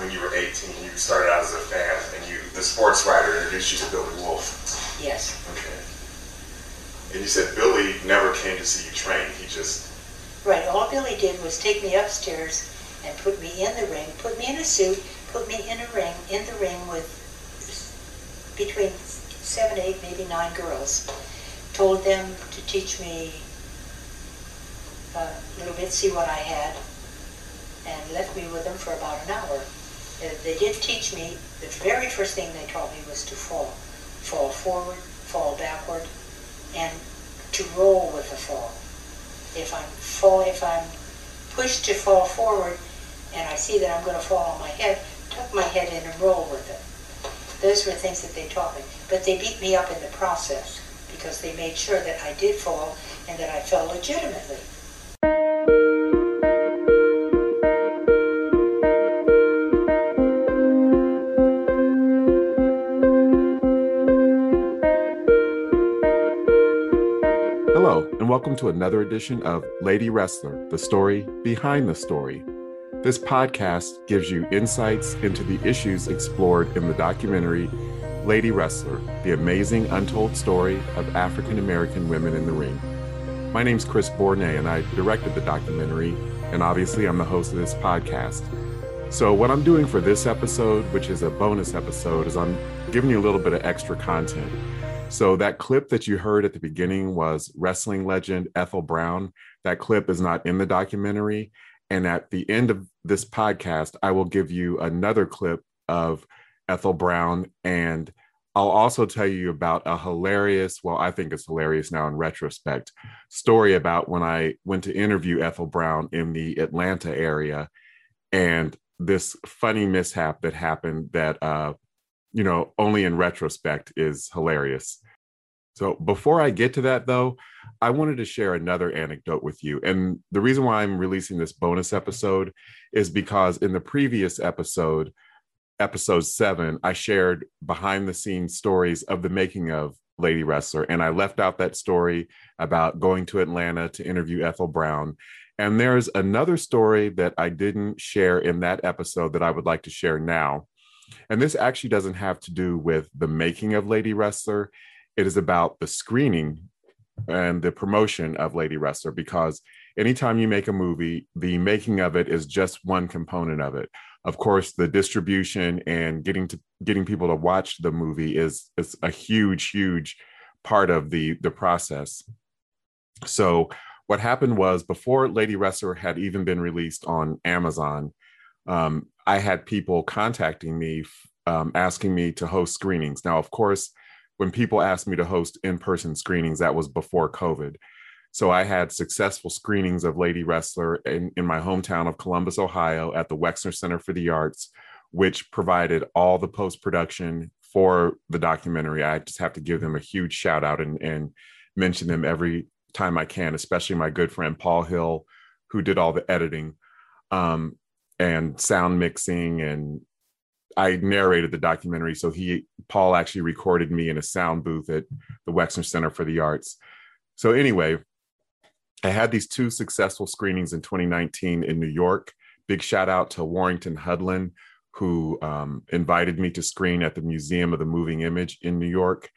when you were 18, you started out as a fan, and you the sports writer introduced you to Billy Wolfe. Yes. Okay. And you said Billy never came to see you train. He just Right. All Billy did was take me upstairs and put me in the ring, put me in a suit, put me in a ring, in the ring with between seven, eight, maybe nine girls. Told them to teach me uh, a little bit, see what I had, and left me with them for about an hour. Uh, They did teach me, the very first thing they taught me was to fall. Fall forward, fall backward, and to roll with the fall. If I'm fall, if I'm pushed to fall forward and I see that I'm going to fall on my head, tuck my head in and roll with it. Those were things that they taught me. But they beat me up in the process because they made sure that I did fall and that I fell legitimately. Welcome to another edition of Lady Wrestler, the story behind the story. This podcast gives you insights into the issues explored in the documentary Lady Wrestler, the amazing untold story of African American women in the ring. My name's Chris Bournea, and I directed the documentary, and obviously I'm the host of this podcast. So, what I'm doing for this episode, which is a bonus episode, is I'm giving you a little bit of extra content. So that clip that you heard at the beginning was wrestling legend Ethel Brown. That clip is not in the documentary. And at the end of this podcast, I will give you another clip of Ethel Brown. And I'll also tell you about a hilarious, well, I think it's hilarious now in retrospect, story about when I went to interview Ethel Brown in the Atlanta area and this funny mishap that happened that uh, you know, only in retrospect is hilarious. So before I get to that, though, I wanted to share another anecdote with you. And the reason why I'm releasing this bonus episode is because in the previous episode, episode seven, I shared behind the scenes stories of the making of Lady Wrestler. And I left out that story about going to Atlanta to interview Ethel Brown. And there's another story that I didn't share in that episode that I would like to share now. And this actually doesn't have to do with the making of Lady Wrestler. It is about the screening and the promotion of Lady Wrestler because anytime you make a movie, the making of it is just one component of it. Of course, the distribution and getting to getting people to watch the movie is is a huge, huge part of the the process. So what happened was before Lady Wrestler had even been released on Amazon, um, I had people contacting me, um, asking me to host screenings. Now, of course, when people asked me to host in person screenings, that was before COVID. So I had successful screenings of Lady Wrestler in, in my hometown of Columbus, Ohio, at the Wexner Center for the Arts, which provided all the post production for the documentary. I just have to give them a huge shout out and, and mention them every time I can, especially my good friend Paul Hill, who did all the editing. Um, and sound mixing and I narrated the documentary. So he Paul actually recorded me in a sound booth at the Wexner Center for the Arts. So anyway, I had these two successful screenings in 2019 in New York. Big shout out to Warrington Hudlin, who um, invited me to screen at the Museum of the Moving Image in New York,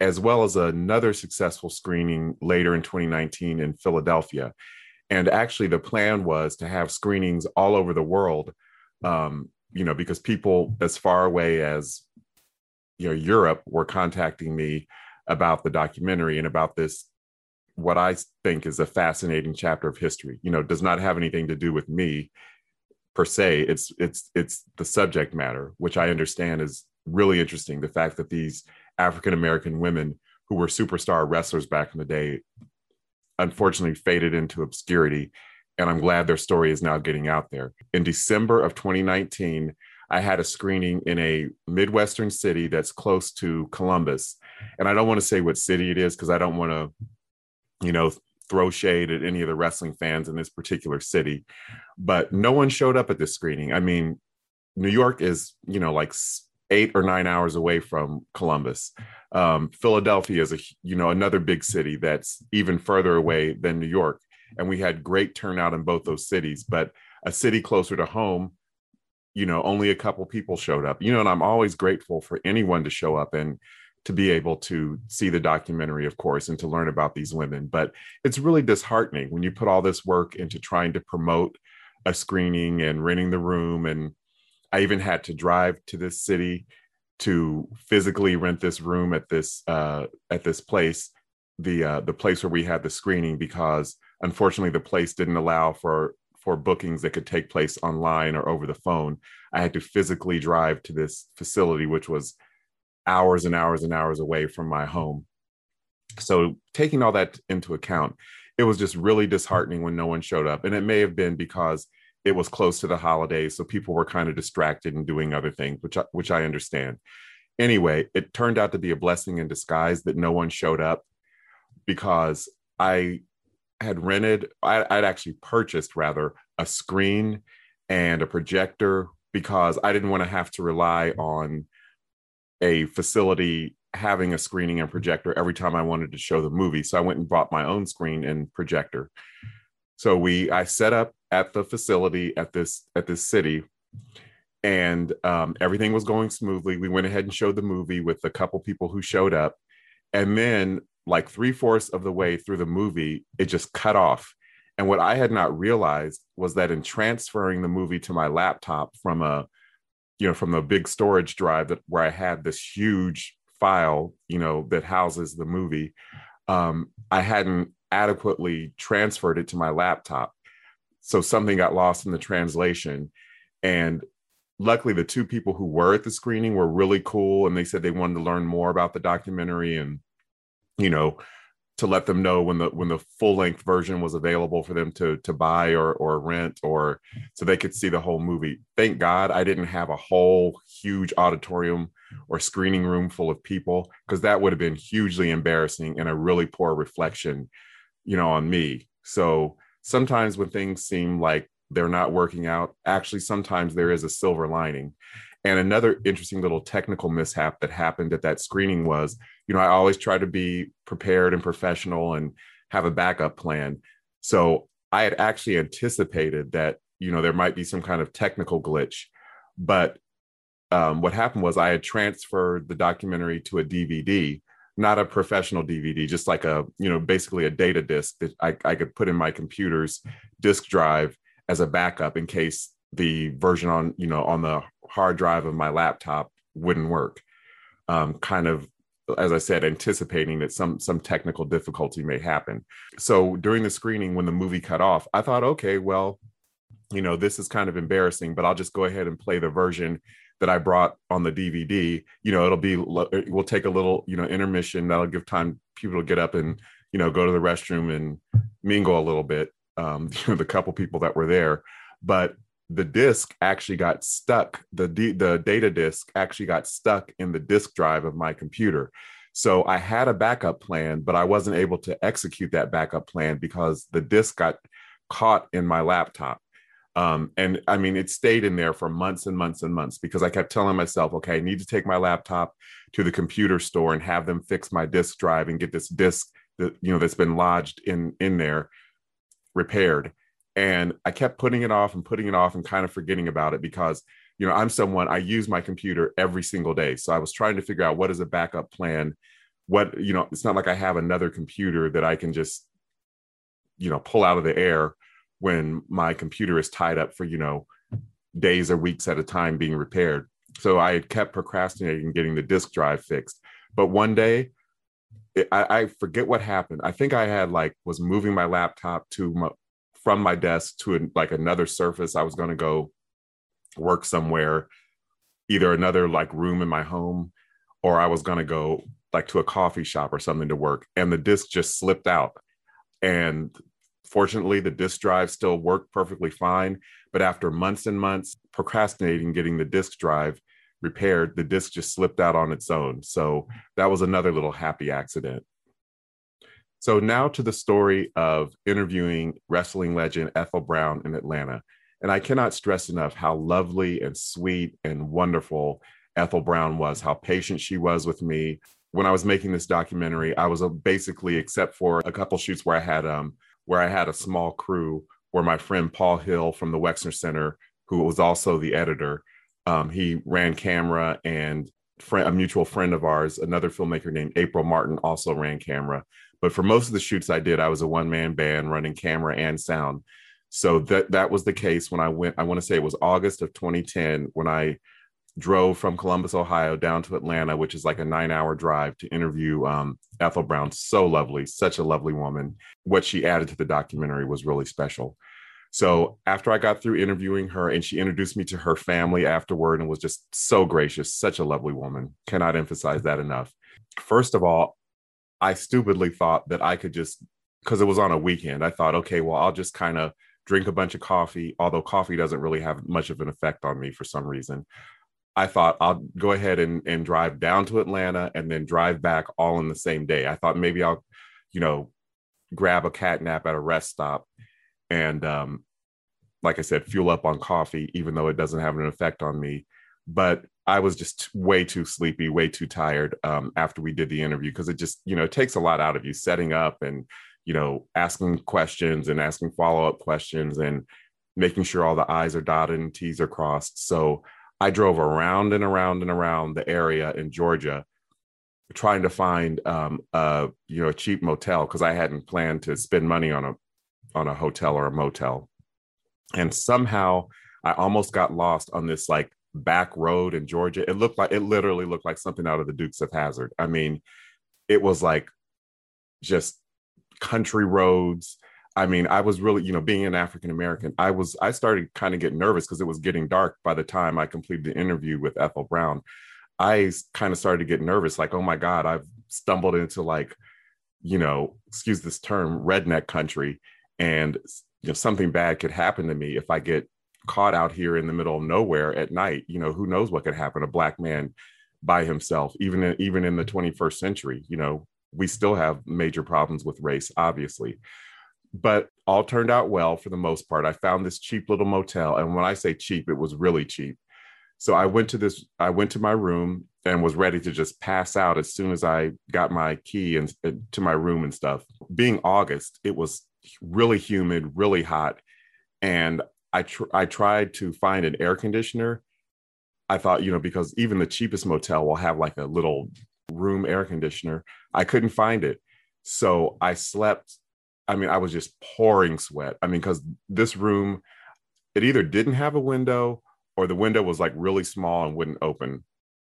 as well as another successful screening later in 2019 in Philadelphia. And actually, the plan was to have screenings all over the world, um, you know, because people as far away as, you know, Europe were contacting me about the documentary and about this, what I think is a fascinating chapter of history. You know, does not have anything to do with me per se. It's it's it's the subject matter, which I understand is really interesting. The fact that these African American women who were superstar wrestlers back in the day unfortunately faded into obscurity. And I'm glad their story is now getting out there. In December of 2019, I had a screening in a Midwestern city that's close to Columbus. And I don't want to say what city it is because I don't want to, you know, throw shade at any of the wrestling fans in this particular city. But no one showed up at this screening. I mean, New York is, you know, like eight or nine hours away from Columbus. Um, Philadelphia is a you know another big city that's even further away than New York, and we had great turnout in both those cities. But a city closer to home, you know, only a couple people showed up. You know, and I'm always grateful for anyone to show up and to be able to see the documentary, of course, and to learn about these women. But it's really disheartening when you put all this work into trying to promote a screening and renting the room. And I even had to drive to this city to physically rent this room at this uh, at this place, the uh, the place where we had the screening, because unfortunately the place didn't allow for for bookings that could take place online or over the phone. I had to physically drive to this facility, which was hours and hours and hours away from my home. So, taking all that into account, it was just really disheartening when no one showed up. And it may have been because it was close to the holidays, so people were kind of distracted and doing other things, which I, which I understand. Anyway, it turned out to be a blessing in disguise that no one showed up because I had rented, I, I'd actually purchased rather a screen and a projector because I didn't want to have to rely on a facility having a screening and projector every time I wanted to show the movie. So I went and bought my own screen and projector. So we I set up at the facility at this at this city and um, everything was going smoothly. We went ahead and showed the movie with a couple people who showed up. And then like three fourths of the way through the movie, it just cut off. And what I had not realized was that in transferring the movie to my laptop from a you know, from the big storage drive that where I had this huge file, you know, that houses the movie, um, I hadn't adequately transferred it to my laptop. So something got lost in the translation. And luckily, the two people who were at the screening were really cool. And they said they wanted to learn more about the documentary and, you know, to let them know when the when the full length version was available for them to to buy or or rent or so they could see the whole movie. Thank God I didn't have a whole huge auditorium or screening room full of people because that would have been hugely embarrassing and a really poor reflection, you know, on me. So sometimes when things seem like they're not working out, actually sometimes there is a silver lining. And another interesting little technical mishap that happened at that screening was, you know, I always try to be prepared and professional and have a backup plan. So I had actually anticipated that, you know, there might be some kind of technical glitch. But um, what happened was I had transferred the documentary to a DVD, not a professional DVD, just like a, you know, basically a data disk that I, I could put in my computer's disk drive as a backup in case the version on you know on the hard drive of my laptop wouldn't work. Um, kind of as i said anticipating that some some technical difficulty may happen. So during the screening when the movie cut off i thought okay well you know this is kind of embarrassing but i'll just go ahead and play the version that i brought on the dvd you know it'll be we'll take a little you know intermission that'll give time people to get up and you know go to the restroom and mingle a little bit um, you know, the couple people that were there. But the disk actually got stuck the the data disk actually got stuck in the disk drive of my computer. So i had a backup plan but i wasn't able to execute that backup plan because the disk got caught in my laptop um, and i mean it stayed in there for months and months and months because i kept telling myself okay i need to take my laptop to the computer store and have them fix my disk drive and get this disk that you know that's been lodged in in there repaired and I kept putting it off and putting it off and kind of forgetting about it because, you know, I'm someone I use my computer every single day. So I was trying to figure out what is a backup plan. What, you know, it's not like I have another computer that I can just, you know, pull out of the air when my computer is tied up for, you know, days or weeks at a time being repaired. So I had kept procrastinating getting the disk drive fixed. But one day, I, I, forget what happened. I think I had like was moving my laptop to my, from my desk to a, like another surface. I was going to go work somewhere, either another like room in my home, or I was going to go like to a coffee shop or something to work. And the disk just slipped out. And fortunately, the disk drive still worked perfectly fine. But after months and months procrastinating getting the disk drive repaired, the disk just slipped out on its own. So that was another little happy accident. So now to the story of interviewing wrestling legend Ethel Brown in Atlanta. And I cannot stress enough how lovely and sweet and wonderful Ethel Brown was, how patient she was with me. When I was making this documentary, I was basically, except for a couple shoots where I had um where I had a small crew, where my friend Paul Hill from the Wexner Center who was also the editor. Um, he ran camera, and friend, a mutual friend of ours, another filmmaker named April Martin, also ran camera. But for most of the shoots I did, I was a one man band running camera and sound. So that that was the case when I went. I want to say it was August of 2010 when I drove from Columbus, Ohio, down to Atlanta, which is like a nine hour drive to interview um, Ethel Brown. So lovely, such a lovely woman. What she added to the documentary was really special. So after I got through interviewing her and she introduced me to her family afterward and was just so gracious, such a lovely woman. Cannot emphasize that enough. First of all, I stupidly thought that I could just, because it was on a weekend, I thought, okay, well, I'll just kind of drink a bunch of coffee, although coffee doesn't really have much of an effect on me for some reason. I thought I'll go ahead and, and drive down to Atlanta and then drive back all in the same day. I thought maybe I'll, you know, grab a cat nap at a rest stop and um, like I said, fuel up on coffee, even though it doesn't have an effect on me. But I was just way too sleepy, way too tired um, after we did the interview because it just, you know, takes a lot out of you setting up and, you know, asking questions and asking follow up questions and making sure all the I's are dotted and T's are crossed. So I drove around and around and around the area in Georgia trying to find um, a you know a cheap motel because I hadn't planned to spend money on a on a hotel or a motel. And somehow I almost got lost on this like back road in Georgia. It looked like it literally looked like something out of the Dukes of Hazzard. I mean, it was like just country roads. I mean, I was really, you know, being an African American, I was, I started kind of getting nervous because it was getting dark by the time I completed the interview with Ethel Brown. I kind of started to get nervous, like, oh my God, I've stumbled into like, you know, excuse this term, redneck country and you know something bad could happen to me if i get caught out here in the middle of nowhere at night. You know who knows what could happen a black man by himself even in, even in the 21st century you know? We still have major problems with race obviously but all turned out well for the most part i found this cheap little motel and when i say cheap it was really cheap so i went to this i went to my room and was ready to just pass out as soon as i got my key and to my room and stuff being august it was really humid, really hot, and I tr- I tried to find an air conditioner. I thought, you know, because even the cheapest motel will have like a little room air conditioner. I couldn't find it. So I slept. I mean, I was just pouring sweat. I mean, because this room, it either didn't have a window or the window was like really small and wouldn't open.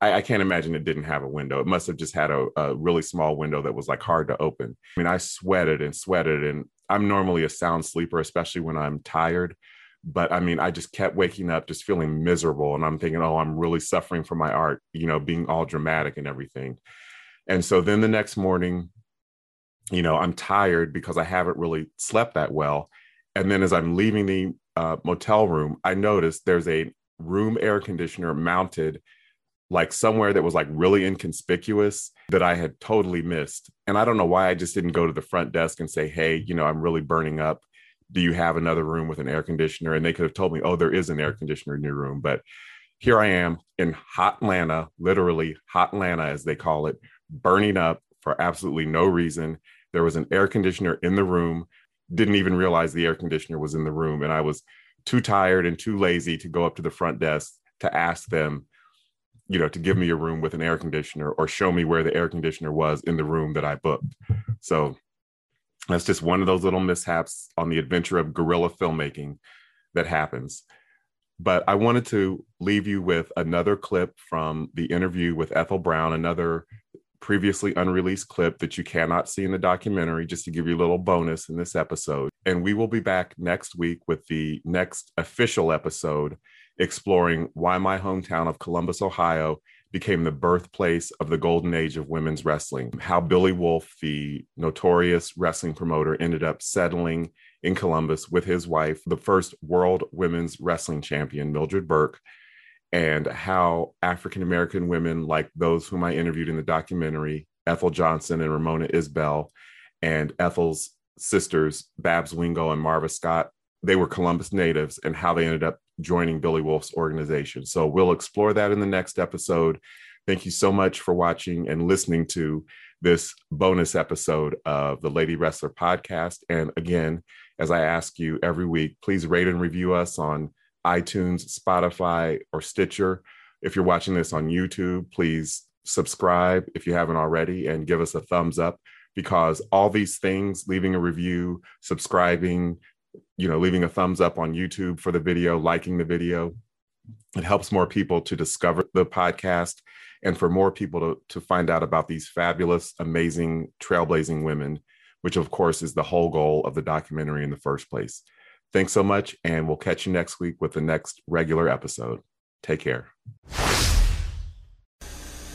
I, I, can't imagine it didn't have a window. It must have just had a, a, really small window that was like hard to open. I mean, I sweated and sweated, and I'm normally a sound sleeper, especially when I'm tired. But I mean, I just kept waking up just feeling miserable. And I'm thinking, oh, I'm really suffering from my art, you know, being all dramatic and everything. And so then the next morning, you know, I'm tired because I haven't really slept that well. And then as I'm leaving the uh, motel room, I noticed there's a room air conditioner mounted like somewhere that was like really inconspicuous that I had totally missed. And I don't know why I just didn't go to the front desk and say, hey, you know, I'm really burning up. Do you have another room with an air conditioner? And they could have told me, oh, there is an air conditioner in your room. But here I am in hot Atlanta, literally hot Atlanta, as they call it, burning up for absolutely no reason. There was an air conditioner in the room, didn't even realize the air conditioner was in the room. And I was too tired and too lazy to go up to the front desk to ask them you know, to give me a room with an air conditioner or show me where the air conditioner was in the room that I booked. So that's just one of those little mishaps on the adventure of guerrilla filmmaking that happens. But I wanted to leave you with another clip from the interview with Ethel Brown, another previously unreleased clip that you cannot see in the documentary, just to give you a little bonus in this episode. And we will be back next week with the next official episode exploring why my hometown of Columbus, Ohio, became the birthplace of the golden age of women's wrestling. How Billy Wolfe, the notorious wrestling promoter, ended up settling in Columbus with his wife, the first world women's wrestling champion, Mildred Burke, and how African American women, like those whom I interviewed in the documentary, Ethel Johnson and Ramona Isbell, and Ethel's sisters, Babs Wingo and Marva Scott, they were Columbus natives and how they ended up joining Billy Wolfe's organization. So we'll explore that in the next episode. Thank you so much for watching and listening to this bonus episode of the Lady Wrestler podcast. And again, as I ask you every week, please rate and review us on iTunes, Spotify, or Stitcher. If you're watching this on YouTube, please subscribe if you haven't already and give us a thumbs up because all these things, leaving a review, subscribing, you know, leaving a thumbs up on YouTube for the video, liking the video, it helps more people to discover the podcast and for more people to, to find out about these fabulous, amazing, trailblazing women, which of course is the whole goal of the documentary in the first place. Thanks so much, and we'll catch you next week with the next regular episode. Take care.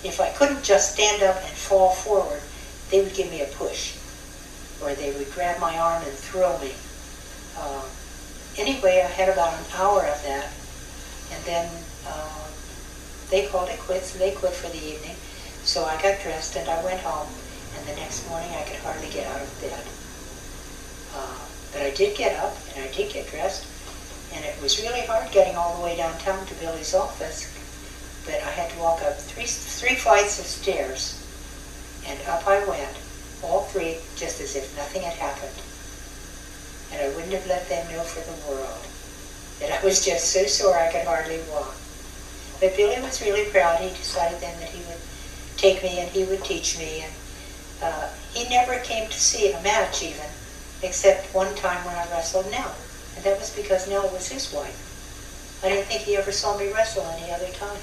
If I couldn't just stand up and fall forward, they would give me a push, or they would grab my arm and throw me. Uh, anyway, I had about an hour of that, and then uh, they called it quits. They quit for the evening, so I got dressed and I went home. And the next morning, I could hardly get out of bed. Uh, but I did get up and I did get dressed, and it was really hard getting all the way downtown to Billy's office. But I had to walk up three three flights of stairs, and up I went, all three, just as if nothing had happened. And I wouldn't have let them know for the world that I was just so sore I could hardly walk. But Billy was really proud. He decided then that he would take me and he would teach me. And uh, he never came to see a match even, except one time when I wrestled Nell. And that was because Nell was his wife. I don't think he ever saw me wrestle any other time.